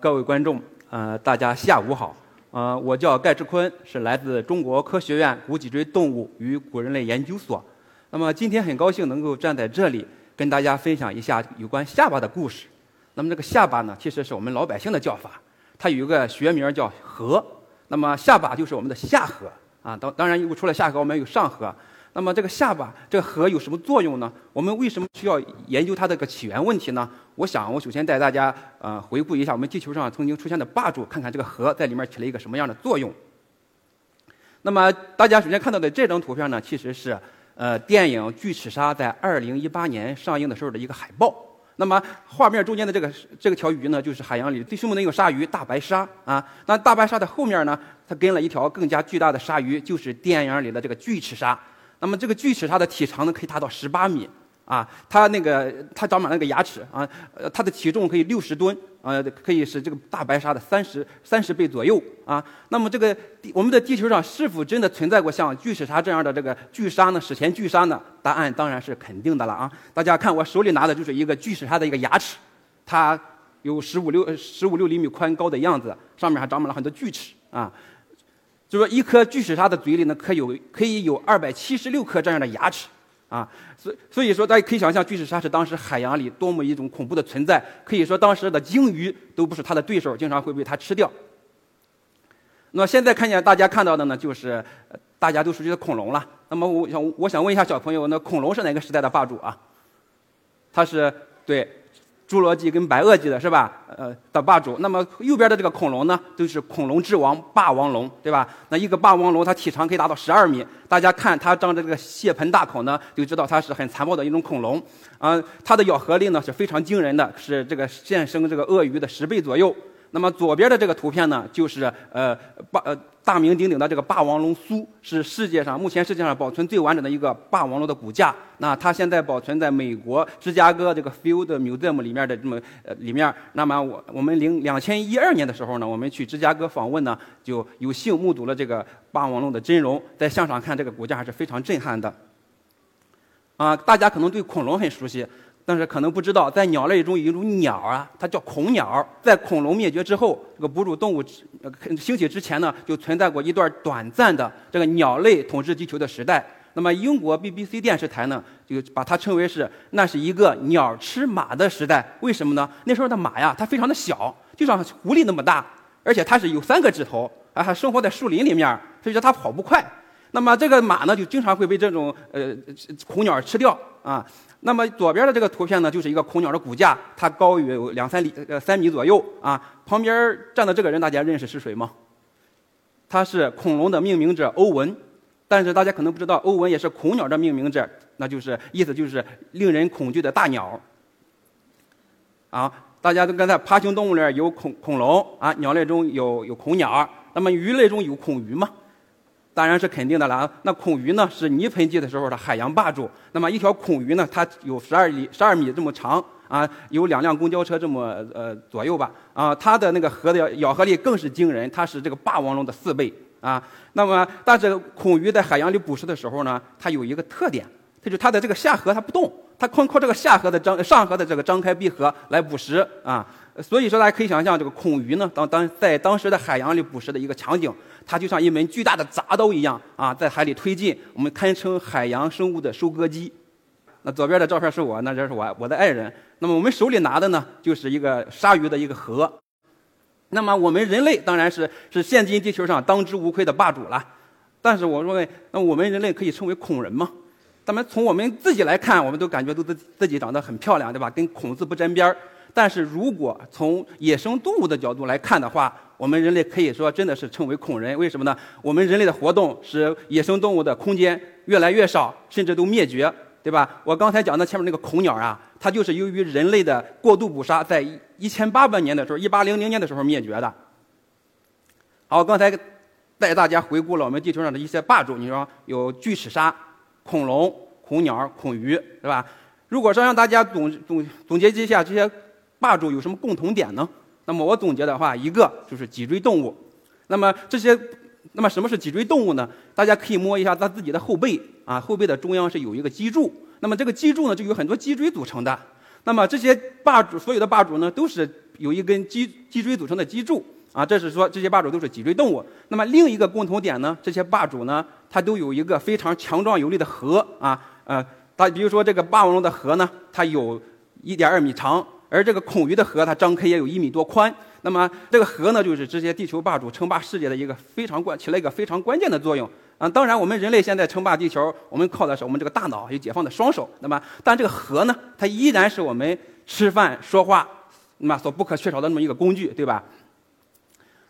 各位观众，呃，大家下午好。呃，我叫盖志坤，是来自中国科学院古脊椎动物与古人类研究所。那么今天很高兴能够站在这里，跟大家分享一下有关下巴的故事。那么这个下巴呢，其实是我们老百姓的叫法，它有一个学名叫颌。那么下巴就是我们的下颌啊。当当然，如果除了下颌，我们有上颌。那么这个下巴，这个颌有什么作用呢？我们为什么需要研究它这个起源问题呢？我想，我首先带大家呃回顾一下我们地球上曾经出现的霸主，看看这个颌在里面起了一个什么样的作用。那么大家首先看到的这张图片呢，其实是呃电影《巨齿鲨》在2018年上映的时候的一个海报。那么画面中间的这个这个条鱼呢，就是海洋里最凶猛的一个鲨鱼——大白鲨啊。那大白鲨的后面呢，它跟了一条更加巨大的鲨鱼，就是电影里的这个巨齿鲨。那么这个巨齿鲨的体长呢，可以达到十八米啊，它那个它长满了个牙齿啊，它的体重可以六十吨，呃，可以是这个大白鲨的三十三十倍左右啊。那么这个地我们的地球上是否真的存在过像巨齿鲨这样的这个巨鲨呢？史前巨鲨呢？答案当然是肯定的了啊！大家看我手里拿的就是一个巨齿鲨的一个牙齿，它有十五六十五六厘米宽高的样子，上面还长满了很多锯齿啊。就说一颗巨齿鲨的嘴里呢，可有可以有二百七十六颗这样的牙齿，啊，所所以说大家可以想象，巨齿鲨是当时海洋里多么一种恐怖的存在。可以说当时的鲸鱼都不是它的对手，经常会被它吃掉。那现在看见大家看到的呢，就是大家都熟悉的恐龙了。那么我想我想问一下小朋友，那恐龙是哪个时代的霸主啊？它是对。侏罗纪跟白垩纪的是吧？呃，的霸主。那么右边的这个恐龙呢，就是恐龙之王霸王龙，对吧？那一个霸王龙，它体长可以达到十二米。大家看它张着这个血盆大口呢，就知道它是很残暴的一种恐龙。啊，它的咬合力呢是非常惊人的，是这个现生这个鳄鱼的十倍左右。那么左边的这个图片呢，就是呃霸呃大名鼎鼎的这个霸王龙苏，是世界上目前世界上保存最完整的一个霸王龙的骨架。那它现在保存在美国芝加哥这个 Field Museum 里面的这么呃里面。那么我我们零两千一二年的时候呢，我们去芝加哥访问呢，就有幸目睹了这个霸王龙的真容，在现场看这个骨架还是非常震撼的。啊，大家可能对恐龙很熟悉。但是可能不知道，在鸟类中有一种鸟啊，它叫恐鸟。在恐龙灭绝之后，这个哺乳动物兴起之前呢，就存在过一段短暂的这个鸟类统治地球的时代。那么英国 BBC 电视台呢，就把它称为是那是一个鸟吃马的时代。为什么呢？那时候的马呀，它非常的小，就像狐狸那么大，而且它是有三个指头，还生活在树林里面，所以说它跑不快。那么这个马呢，就经常会被这种呃恐鸟吃掉啊。那么左边的这个图片呢，就是一个恐鸟的骨架，它高有两三厘呃三米左右啊。旁边站的这个人，大家认识是谁吗？他是恐龙的命名者欧文，但是大家可能不知道，欧文也是恐鸟的命名者，那就是意思就是令人恐惧的大鸟。啊，大家都刚才爬行动物里有恐恐龙啊，鸟类中有有恐鸟，那么鱼类中有恐鱼吗？当然是肯定的了。那孔鱼呢，是泥盆纪的时候的海洋霸主。那么一条孔鱼呢，它有十二米十二米这么长啊，有两辆公交车这么呃左右吧啊。它的那个颌的咬合力更是惊人，它是这个霸王龙的四倍啊。那么，但是孔鱼在海洋里捕食的时候呢，它有一个特点，它就它的这个下颌它不动，它靠靠这个下颌的张上颌的这个张开闭合来捕食啊。所以说，大家可以想象这个孔鱼呢，当当在当时的海洋里捕食的一个场景，它就像一门巨大的铡刀一样啊，在海里推进，我们堪称海洋生物的收割机。那左边的照片是我，那这是我我的爱人。那么我们手里拿的呢，就是一个鲨鱼的一个颌。那么我们人类当然是是现今地球上当之无愧的霸主了。但是我说，那我们人类可以称为恐人吗？咱们从我们自己来看，我们都感觉都自自己长得很漂亮，对吧？跟孔字不沾边儿。但是如果从野生动物的角度来看的话，我们人类可以说真的是称为恐人。为什么呢？我们人类的活动使野生动物的空间越来越少，甚至都灭绝，对吧？我刚才讲的前面那个恐鸟啊，它就是由于人类的过度捕杀，在一千八百年的时候，一八零零年的时候灭绝的。好，刚才带大家回顾了我们地球上的一些霸主，你说有巨齿鲨、恐龙、恐鸟、恐鱼，是吧？如果说让大家总总总结一下这些。霸主有什么共同点呢？那么我总结的话，一个就是脊椎动物。那么这些，那么什么是脊椎动物呢？大家可以摸一下他自己的后背啊，后背的中央是有一个脊柱。那么这个脊柱呢，就有很多脊椎组成的。那么这些霸主，所有的霸主呢，都是有一根脊脊椎组成的脊柱啊，这是说这些霸主都是脊椎动物。那么另一个共同点呢，这些霸主呢，它都有一个非常强壮有力的颌啊，呃，它比如说这个霸王龙的颌呢，它有一点二米长，而这个孔鱼的颌它张开也有一米多宽。那么这个颌呢，就是这些地球霸主称霸世界的一个非常关起了一个非常关键的作用啊。当然，我们人类现在称霸地球，我们靠的是我们这个大脑，有解放的双手。那么，但这个颌呢，它依然是我们吃饭说话那么所不可缺少的那么一个工具，对吧？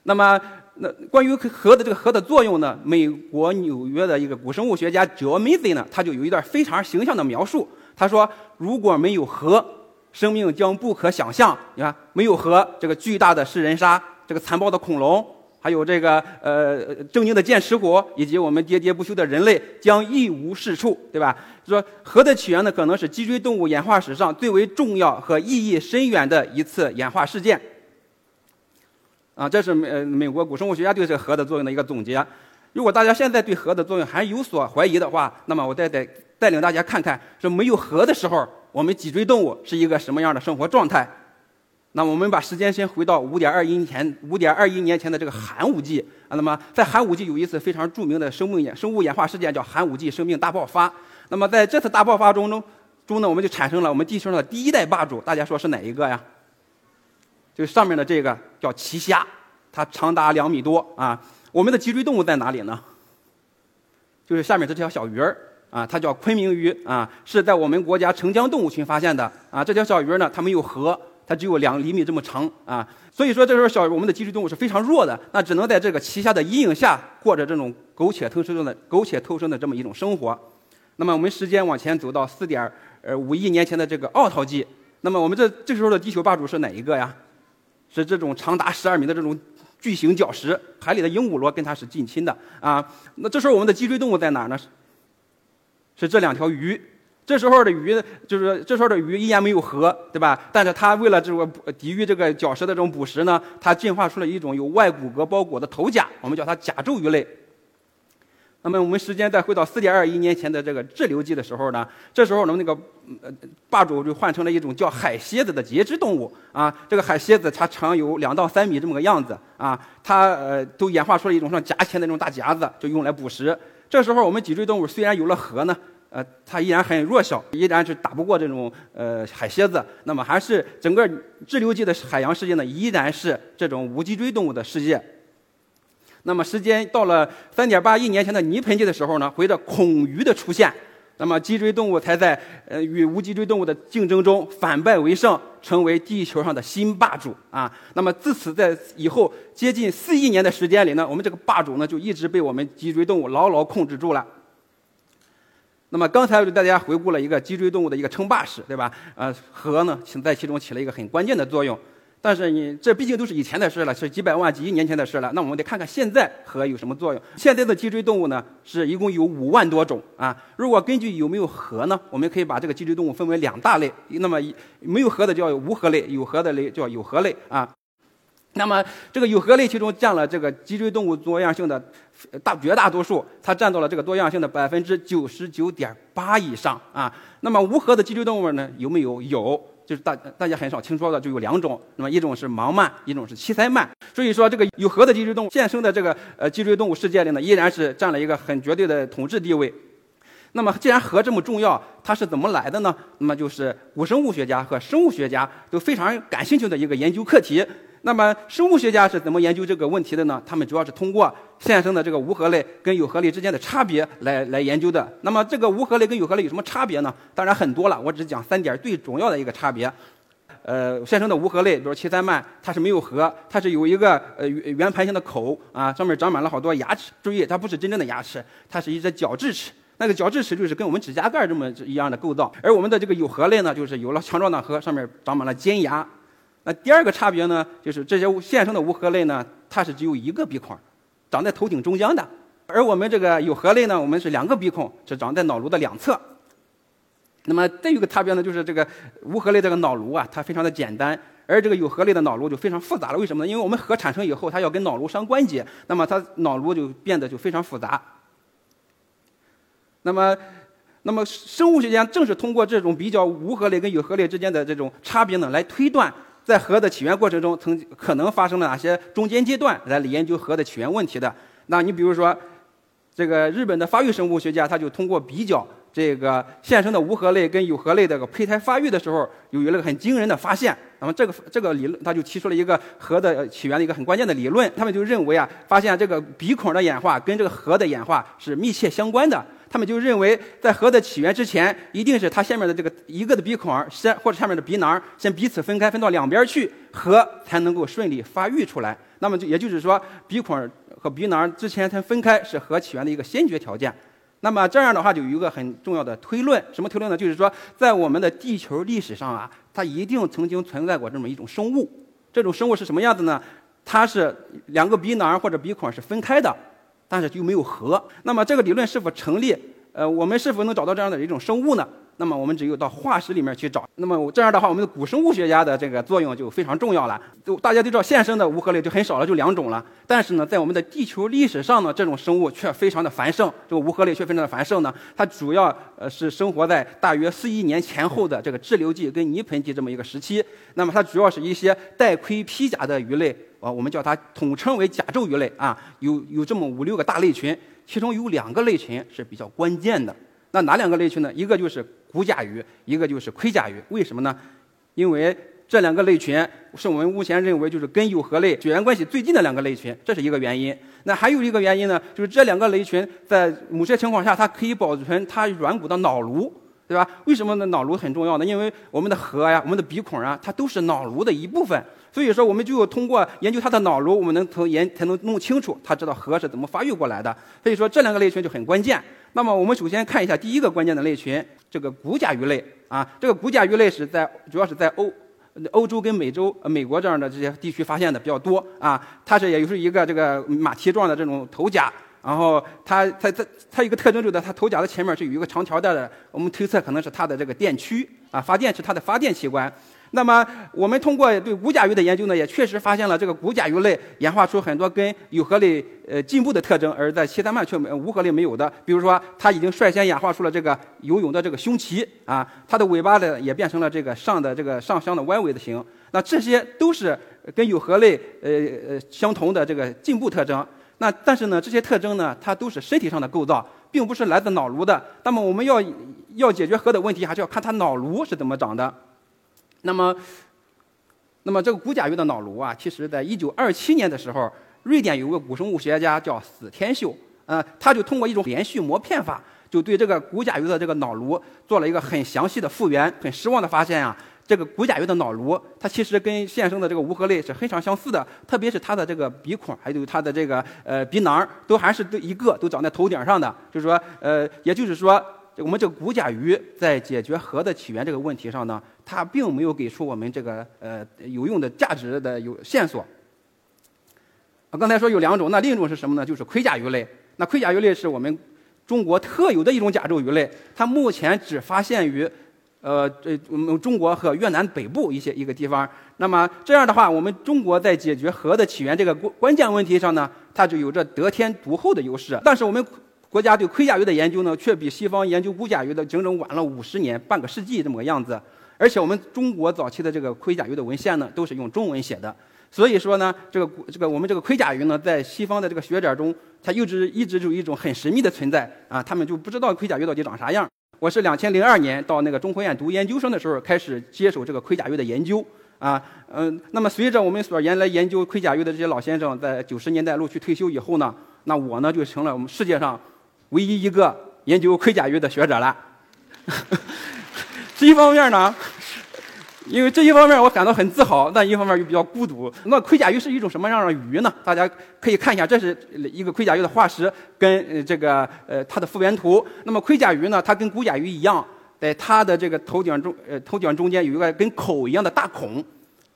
那么，那关于颌的这个颌的作用呢，美国纽约的一个古生物学家 Joe Mizzi 呢，他就有一段非常形象的描述。他说，如果没有颌，生命将不可想象。你看，没有颌，这个巨大的食人鲨，这个残暴的恐龙，还有这个呃狰狞的剑齿虎，以及我们喋喋不休的人类，将一无是处，对吧？说颌的起源呢，可能是脊椎动物演化史上最为重要和意义深远的一次演化事件。啊，这是美美国古生物学家对这个颌的作用的一个总结。如果大家现在对颌的作用还有所怀疑的话，那么我再带带领大家看看，说没有颌的时候。我们脊椎动物是一个什么样的生活状态？那我们把时间先回到五点二一年五点二一年前的这个寒武纪啊。那么在寒武纪有一次非常著名的生命演生物演化事件，叫寒武纪生命大爆发。那么在这次大爆发中中中呢，我们就产生了我们地球上的第一代霸主。大家说是哪一个呀？就是上面的这个叫奇虾，它长达两米多啊。我们的脊椎动物在哪里呢？就是下面这条小鱼儿。啊，它叫昆明鱼啊，是在我们国家澄江动物群发现的啊。这条小鱼呢，它没有颌，它只有两厘米这么长啊。所以说，这时候小我们的脊椎动物是非常弱的，那只能在这个旗下的阴影下过着这种苟且偷生的苟且偷生的这么一种生活。那么我们时间往前走到四点呃五亿年前的这个奥陶纪，那么我们这这时候的地球霸主是哪一个呀？是这种长达十二米的这种巨型角石，海里的鹦鹉螺跟它是近亲的啊。那这时候我们的脊椎动物在哪儿呢？是这两条鱼，这时候的鱼就是这时候的鱼依然没有颌，对吧？但是它为了这个抵御这个角石的这种捕食呢，它进化出了一种由外骨骼包裹的头甲，我们叫它甲胄鱼类。那么我们时间再回到四点二亿年前的这个滞留纪的时候呢，这时候呢那个霸主就换成了一种叫海蝎子的节肢动物啊，这个海蝎子它长有两到三米这么个样子啊，它呃都演化出了一种像夹钳的那种大夹子，就用来捕食。这时候我们脊椎动物虽然有了核呢。呃，它依然很弱小，依然是打不过这种呃海蝎子。那么，还是整个滞留纪的海洋世界呢，依然是这种无脊椎动物的世界。那么，时间到了三点八亿年前的泥盆纪的时候呢，随着孔鱼的出现，那么脊椎动物才在呃与无脊椎动物的竞争中反败为胜，成为地球上的新霸主啊。那么，自此在以后接近四亿年的时间里呢，我们这个霸主呢，就一直被我们脊椎动物牢牢控制住了。那么刚才我给大家回顾了一个脊椎动物的一个称霸史，对吧？呃，颌呢，在其中起了一个很关键的作用。但是你这毕竟都是以前的事了，是几百万、几亿年前的事了。那我们得看看现在核有什么作用。现在的脊椎动物呢，是一共有五万多种啊。如果根据有没有核呢，我们可以把这个脊椎动物分为两大类。那么没有核的叫无核类，有核的类叫有核类啊。那么这个有核类其中占了这个脊椎动物多样性的大绝大多数，它占到了这个多样性的百分之九十九点八以上啊。那么无核的脊椎动物呢有没有？有，就是大大家很少听说的就有两种。那么一种是盲鳗，一种是七鳃鳗。所以说这个有核的脊椎动物现生的这个呃脊椎动物世界里呢，依然是占了一个很绝对的统治地位。那么既然核这么重要，它是怎么来的呢？那么就是古生物学家和生物学家都非常感兴趣的一个研究课题。那么生物学家是怎么研究这个问题的呢？他们主要是通过现生的这个无核类跟有核类之间的差别来来研究的。那么这个无核类跟有核类有什么差别呢？当然很多了，我只讲三点最重要的一个差别。呃，现生的无核类，比如七鳃鳗，它是没有核，它是有一个呃圆盘形的口啊，上面长满了好多牙齿。注意，它不是真正的牙齿，它是一只角质齿。那个角质齿就是跟我们指甲盖这么一样的构造。而我们的这个有核类呢，就是有了强壮的颌，上面长满了尖牙。那第二个差别呢，就是这些现生的无颌类呢，它是只有一个鼻孔，长在头顶中央的；而我们这个有颌类呢，我们是两个鼻孔，是长在脑颅的两侧。那么再有个差别呢，就是这个无颌类这个脑颅啊，它非常的简单，而这个有颌类的脑颅就非常复杂了。为什么呢？因为我们颌产生以后，它要跟脑颅相关节，那么它脑颅就变得就非常复杂。那么。那么，生物学家正是通过这种比较无颌类跟有颌类之间的这种差别呢，来推断在核的起源过程中曾可能发生了哪些中间阶段来研究核的起源问题的。那你比如说，这个日本的发育生物学家他就通过比较这个现生的无核类跟有核类这个胚胎发育的时候，有了个很惊人的发现。那么这个这个理论，他就提出了一个核的起源的一个很关键的理论。他们就认为啊，发现这个鼻孔的演化跟这个核的演化是密切相关的。他们就认为，在核的起源之前，一定是它下面的这个一个的鼻孔先或者下面的鼻囊先彼此分开，分到两边去，核才能够顺利发育出来。那么就也就是说，鼻孔和鼻囊之前才分开是核起源的一个先决条件。那么这样的话，就有一个很重要的推论，什么推论呢？就是说，在我们的地球历史上啊，它一定曾经存在过这么一种生物。这种生物是什么样子呢？它是两个鼻囊或者鼻孔是分开的，但是又没有核。那么这个理论是否成立？呃，我们是否能找到这样的一种生物呢？那么我们只有到化石里面去找。那么这样的话，我们的古生物学家的这个作用就非常重要了。就大家都知道，现生的无核类就很少了，就两种了。但是呢，在我们的地球历史上呢，这种生物却非常的繁盛。这个无核类却非常的繁盛呢。它主要呃是生活在大约四亿年前后的这个志留纪跟泥盆纪这么一个时期。那么它主要是一些带盔披甲的鱼类啊，我们叫它统称为甲胄鱼类啊。有有这么五六个大类群，其中有两个类群是比较关键的。那哪两个类群呢？一个就是骨甲鱼，一个就是盔甲鱼。为什么呢？因为这两个类群是我们目前认为就是跟有河类血缘关系最近的两个类群，这是一个原因。那还有一个原因呢，就是这两个类群在某些情况下，它可以保存它软骨的脑颅，对吧？为什么呢？脑颅很重要呢？因为我们的颌呀，我们的鼻孔啊，它都是脑颅的一部分。所以说，我们就通过研究它的脑颅，我们能从研才能弄清楚它知道核是怎么发育过来的。所以说，这两个类群就很关键。那么我们首先看一下第一个关键的类群，这个骨甲鱼类啊，这个骨甲鱼类是在主要是在欧欧洲跟美洲、美国这样的这些地区发现的比较多啊。它是也就是一个这个马蹄状的这种头甲，然后它它它它一个特征就在它头甲的前面是有一个长条带的，我们推测可能是它的这个电驱啊，发电是它的发电器官。那么，我们通过对骨甲鱼的研究呢，也确实发现了这个骨甲鱼类演化出很多跟有颌类呃进步的特征，而在其他曼却没无颌类没有的。比如说，它已经率先演化出了这个游泳的这个胸鳍啊，它的尾巴呢也变成了这个上的这个上香的弯尾的形。那这些都是跟有颌类呃呃相同的这个进步特征。那但是呢，这些特征呢，它都是身体上的构造，并不是来自脑颅的。那么我们要要解决颌的问题，还是要看它脑颅是怎么长的。那么，那么这个骨甲鱼的脑颅啊，其实在一九二七年的时候，瑞典有个古生物学家叫死天秀，呃，他就通过一种连续磨片法，就对这个骨甲鱼的这个脑颅做了一个很详细的复原。很失望的发现啊，这个骨甲鱼的脑颅，它其实跟现生的这个无颌类是非常相似的，特别是它的这个鼻孔，还有它的这个呃鼻囊，都还是一个都长在头顶上的。就是说，呃，也就是说。我们这个骨甲鱼在解决核的起源这个问题上呢，它并没有给出我们这个呃有用的价值的有线索。啊，刚才说有两种，那另一种是什么呢？就是盔甲鱼类。那盔甲鱼类是我们中国特有的一种甲胄鱼类，它目前只发现于呃这我们中国和越南北部一些一个地方。那么这样的话，我们中国在解决核的起源这个关关键问题上呢，它就有着得天独厚的优势。但是我们。国家对盔甲鱼的研究呢，却比西方研究骨甲鱼的整整晚了五十年，半个世纪这么个样子。而且我们中国早期的这个盔甲鱼的文献呢，都是用中文写的。所以说呢，这个这个我们这个盔甲鱼呢，在西方的这个学者中，它一直一直就一种很神秘的存在啊，他们就不知道盔甲鱼到底长啥样。我是两千零二年到那个中科院读研究生的时候，开始接手这个盔甲鱼的研究啊，嗯，那么随着我们所原来研究盔甲鱼的这些老先生在九十年代陆续退休以后呢，那我呢就成了我们世界上。唯一一个研究盔甲鱼的学者了，这一方面呢，因为这一方面我感到很自豪，但一方面又比较孤独。那盔甲鱼是一种什么样的鱼呢？大家可以看一下，这是一个盔甲鱼的化石跟这个呃它的复原图。那么盔甲鱼呢，它跟骨甲鱼一样，在它的这个头顶中呃头顶中间有一个跟口一样的大孔。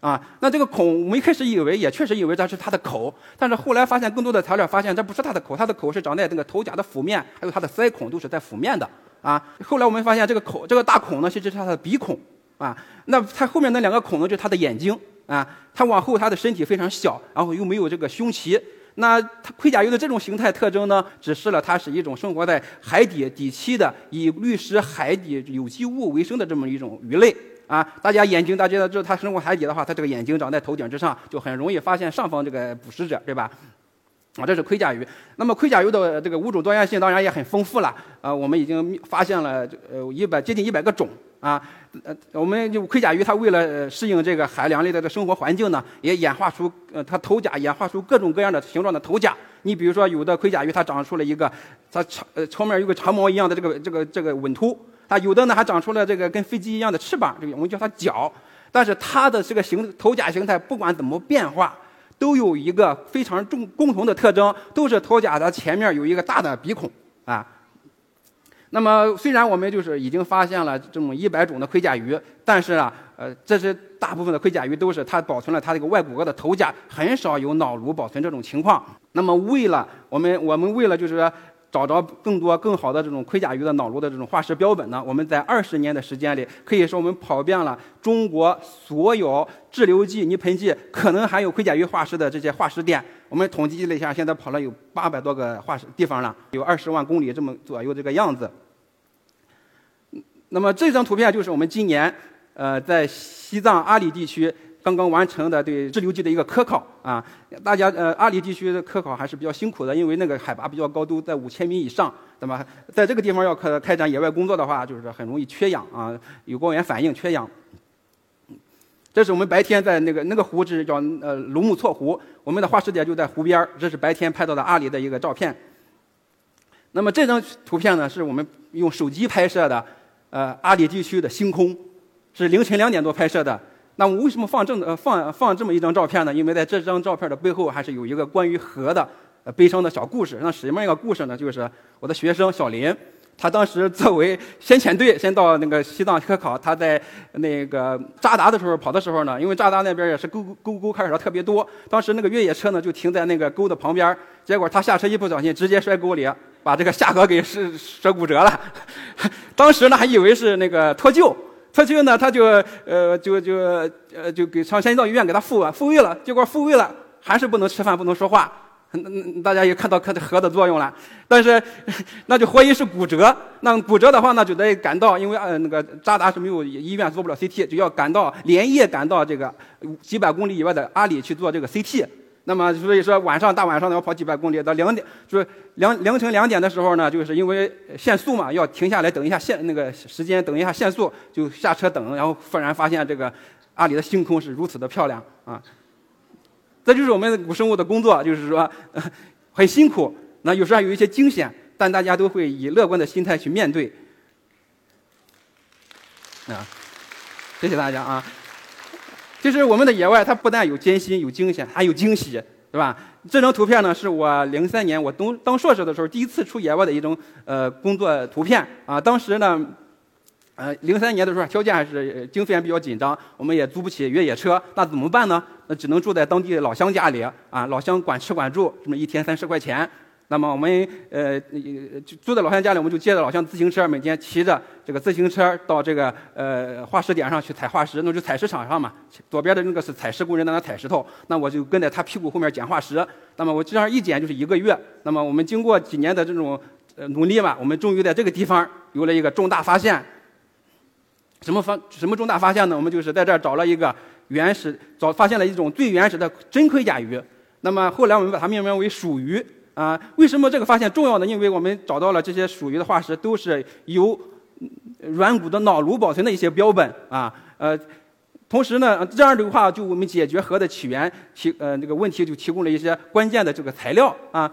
啊，那这个孔，我们一开始以为也确实以为这是它的口，但是后来发现更多的材料发现这不是它的口，它的口是长在那个头甲的腹面，还有它的鳃孔都是在腹面的。啊，后来我们发现这个口，这个大孔呢，其实是它的鼻孔。啊，那它后面那两个孔呢，就是它的眼睛。啊，它往后它的身体非常小，然后又没有这个胸鳍。那它盔甲鱼的这种形态特征呢，指示了它是一种生活在海底底栖的，以滤食海底有机物为生的这么一种鱼类。啊。大家眼睛，大家知道它生活海底的话，它这个眼睛长在头顶之上，就很容易发现上方这个捕食者，对吧？啊，这是盔甲鱼。那么盔甲鱼的这个物种多样性当然也很丰富了。啊，我们已经发现了呃一百接近一百个种啊。呃，我们就盔甲鱼它为了适应这个海洋里的这生活环境呢，也演化出呃它头甲演化出各种各样的形状的头甲。你比如说有的盔甲鱼它长出了一个它长呃侧面有个长毛一样的这个这个这个吻突，它有的呢还长出了这个跟飞机一样的翅膀，这个我们叫它角。但是它的这个形头甲形态不管怎么变化。都有一个非常重共同的特征，都是头甲的前面有一个大的鼻孔啊。那么虽然我们就是已经发现了这种一百种的盔甲鱼，但是啊，呃，这是大部分的盔甲鱼都是它保存了它这个外骨骼的头甲，很少有脑颅保存这种情况。那么为了我们，我们为了就是说。找着更多更好的这种盔甲鱼的脑颅的这种化石标本呢？我们在二十年的时间里，可以说我们跑遍了中国所有滞留剂、泥盆纪可能含有盔甲鱼化石的这些化石点。我们统计了一下，现在跑了有八百多个化石地方了，有二十万公里这么左右这个样子。那么这张图片就是我们今年呃在西藏阿里地区。刚刚完成的对滞留纪的一个科考啊，大家呃阿里地区的科考还是比较辛苦的，因为那个海拔比较高，都在五千米以上，那么？在这个地方要开开展野外工作的话，就是很容易缺氧啊，有光原反应，缺氧。这是我们白天在那个那个湖是叫呃卢木错湖，我们的化石点就在湖边这是白天拍到的阿里的一个照片。那么这张图片呢，是我们用手机拍摄的，呃阿里地区的星空，是凌晨两点多拍摄的。那我为什么放这呃放放这么一张照片呢？因为在这张照片的背后，还是有一个关于河的呃悲伤的小故事。那什么一个故事呢？就是我的学生小林，他当时作为先遣队先到那个西藏科考，他在那个扎达的时候跑的时候呢，因为扎达那边也是沟沟沟坎儿特别多，当时那个越野车呢就停在那个沟的旁边，结果他下车一不小心直接摔沟里，把这个下颌给摔摔骨折了。当时呢还以为是那个脱臼。他就呢，他就呃，就就呃，就给上先到医院给他复复位了，结果复位了，还是不能吃饭，不能说话。大家也看到看这核的作用了，但是 那就怀疑是骨折。那骨折的话，呢就得赶到，因为呃那个扎达是没有医院做不了 CT，就要赶到连夜赶到这个几百公里以外的阿里去做这个 CT。那么所以说晚上大晚上的要跑几百公里，到两点就是两凌晨两点的时候呢，就是因为限速嘛，要停下来等一下限那个时间，等一下限速就下车等，然后忽然发现这个阿里的星空是如此的漂亮啊！这就是我们古生物的工作，就是说很辛苦，那有时候还有一些惊险，但大家都会以乐观的心态去面对啊！谢谢大家啊！其实我们的野外，它不但有艰辛、有惊险，还有惊喜，对吧？这张图片呢，是我零三年我当当硕士的时候第一次出野外的一种呃工作图片啊。当时呢，呃，零三年的时候条件还是经费还比较紧张，我们也租不起越野车，那怎么办呢？那只能住在当地老乡家里啊，老乡管吃管住，这么一天三十块钱。那么我们呃就住在老乡家里，我们就借着老乡自行车，每天骑着这个自行车到这个呃化石点上去采化石，那就采石场上嘛。左边的那个是采石工人在那采石头，那我就跟在他屁股后面捡化石。那么我这样一捡就是一个月。那么我们经过几年的这种呃努力吧，我们终于在这个地方有了一个重大发现。什么发什么重大发现呢？我们就是在这儿找了一个原始，找发现了一种最原始的真盔甲鱼。那么后来我们把它命名为鼠鱼。啊，为什么这个发现重要呢？因为我们找到了这些属于的化石，都是由软骨的脑颅保存的一些标本啊。呃，同时呢，这样的话就我们解决核的起源提呃这个问题就提供了一些关键的这个材料啊。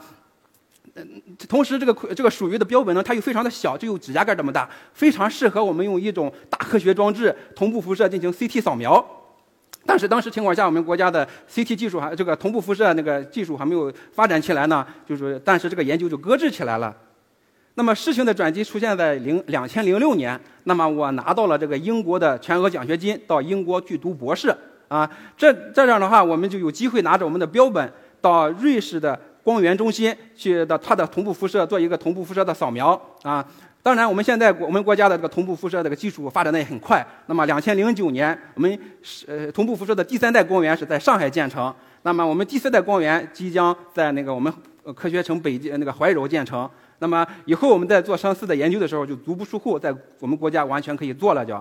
同时，这个这个属于的标本呢，它又非常的小，只有指甲盖这么大，非常适合我们用一种大科学装置同步辐射进行 CT 扫描。但是当时情况下，我们国家的 CT 技术还这个同步辐射那个技术还没有发展起来呢，就是但是这个研究就搁置起来了。那么事情的转机出现在零两千零六年，那么我拿到了这个英国的全额奖学金，到英国去读博士啊。这这样的话，我们就有机会拿着我们的标本到瑞士的光源中心去的它的同步辐射做一个同步辐射的扫描啊。当然，我们现在我们国家的这个同步辐射这个技术发展的也很快。那么，两千零九年，我们是呃同步辐射的第三代光源是在上海建成。那么，我们第四代光源即将在那个我们科学城北那个怀柔建成。那么，以后我们在做相似的研究的时候，就足不出户，在我们国家完全可以做了，就。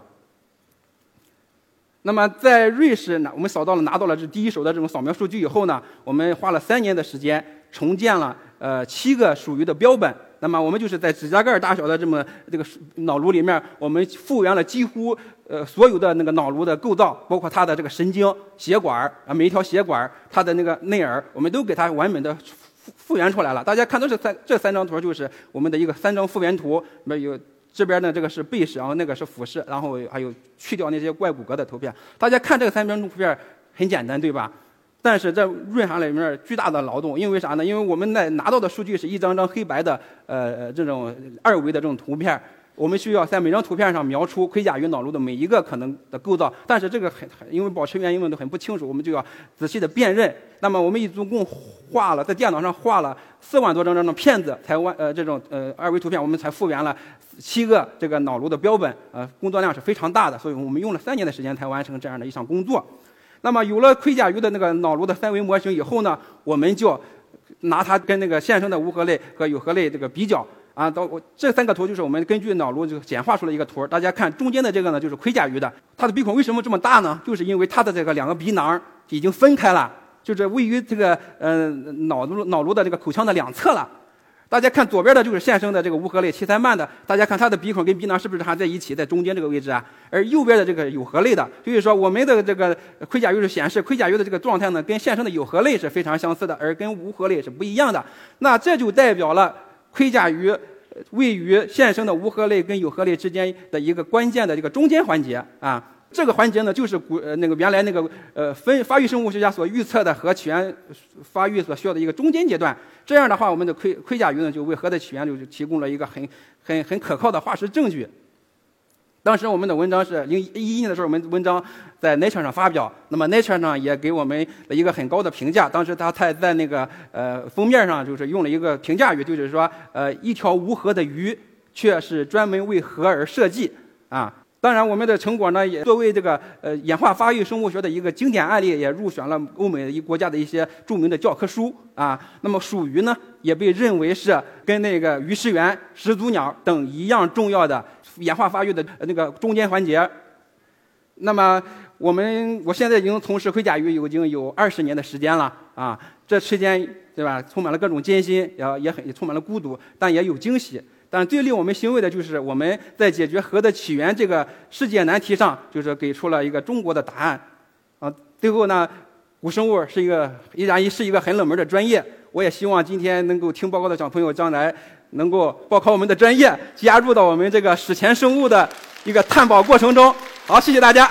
那么在瑞士呢，我们扫到了拿到了这第一手的这种扫描数据以后呢，我们花了三年的时间重建了呃七个属于的标本。那么我们就是在指甲盖大小的这么这个脑颅里面，我们复原了几乎呃所有的那个脑颅的构造，包括它的这个神经、血管啊，每一条血管它的那个内耳，我们都给它完美的复复原出来了。大家看到这三这三张图就是我们的一个三张复原图，没有。这边呢，这个是背视，然后那个是俯视，然后还有去掉那些怪骨骼的图片。大家看这个三张图片很简单，对吧？但是在润下里面巨大的劳动，因为啥呢？因为我们那拿到的数据是一张张黑白的，呃，这种二维的这种图片。我们需要在每张图片上描出盔甲鱼脑颅的每一个可能的构造，但是这个很很因为保持原因问都很不清楚，我们就要仔细的辨认。那么我们一总共画了在电脑上画了四万多张这种片子，才完呃这种呃二维图片，我们才复原了七个这个脑颅的标本，呃工作量是非常大的，所以我们用了三年的时间才完成这样的一项工作。那么有了盔甲鱼的那个脑颅的三维模型以后呢，我们就拿它跟那个现生的无颌类和有颌类这个比较。啊，到这三个图就是我们根据脑颅就简化出了一个图。大家看中间的这个呢，就是盔甲鱼的，它的鼻孔为什么这么大呢？就是因为它的这个两个鼻囊已经分开了，就是位于这个呃脑颅脑颅的这个口腔的两侧了。大家看左边的就是现生的这个无颌类七三慢的，大家看它的鼻孔跟鼻囊是不是还在一起，在中间这个位置啊？而右边的这个有颌类的，所以说我们的这个盔甲鱼是显示盔甲鱼的这个状态呢，跟现生的有颌类是非常相似的，而跟无颌类是不一样的。那这就代表了。盔甲鱼位于现生的无颌类跟有颌类之间的一个关键的这个中间环节啊，这个环节呢，就是古呃那个原来那个呃分发育生物学家所预测的和起源发育所需要的一个中间阶段。这样的话，我们的盔盔甲鱼呢，就为核的起源就提供了一个很很很可靠的化石证据。当时我们的文章是零一一年的时候，我们文章在 Nature 上发表，那么 Nature 上也给我们了一个很高的评价。当时他他在那个呃封面上就是用了一个评价语，就是说呃一条无核的鱼却是专门为核而设计啊。当然，我们的成果呢，也作为这个呃演化发育生物学的一个经典案例，也入选了欧美一国家的一些著名的教科书啊。那么鼠鱼呢，也被认为是跟那个鱼食源、始祖鸟等一样重要的演化发育的那个中间环节。那么我们我现在已经从事盔甲鱼已经有二十年的时间了啊，这期间对吧，充满了各种艰辛，也也很也充满了孤独，但也有惊喜。但最令我们欣慰的就是我们在解决核的起源这个世界难题上，就是给出了一个中国的答案。啊，最后呢，古生物是一个依然是一个很冷门的专业。我也希望今天能够听报告的小朋友将来能够报考我们的专业，加入到我们这个史前生物的一个探宝过程中。好，谢谢大家。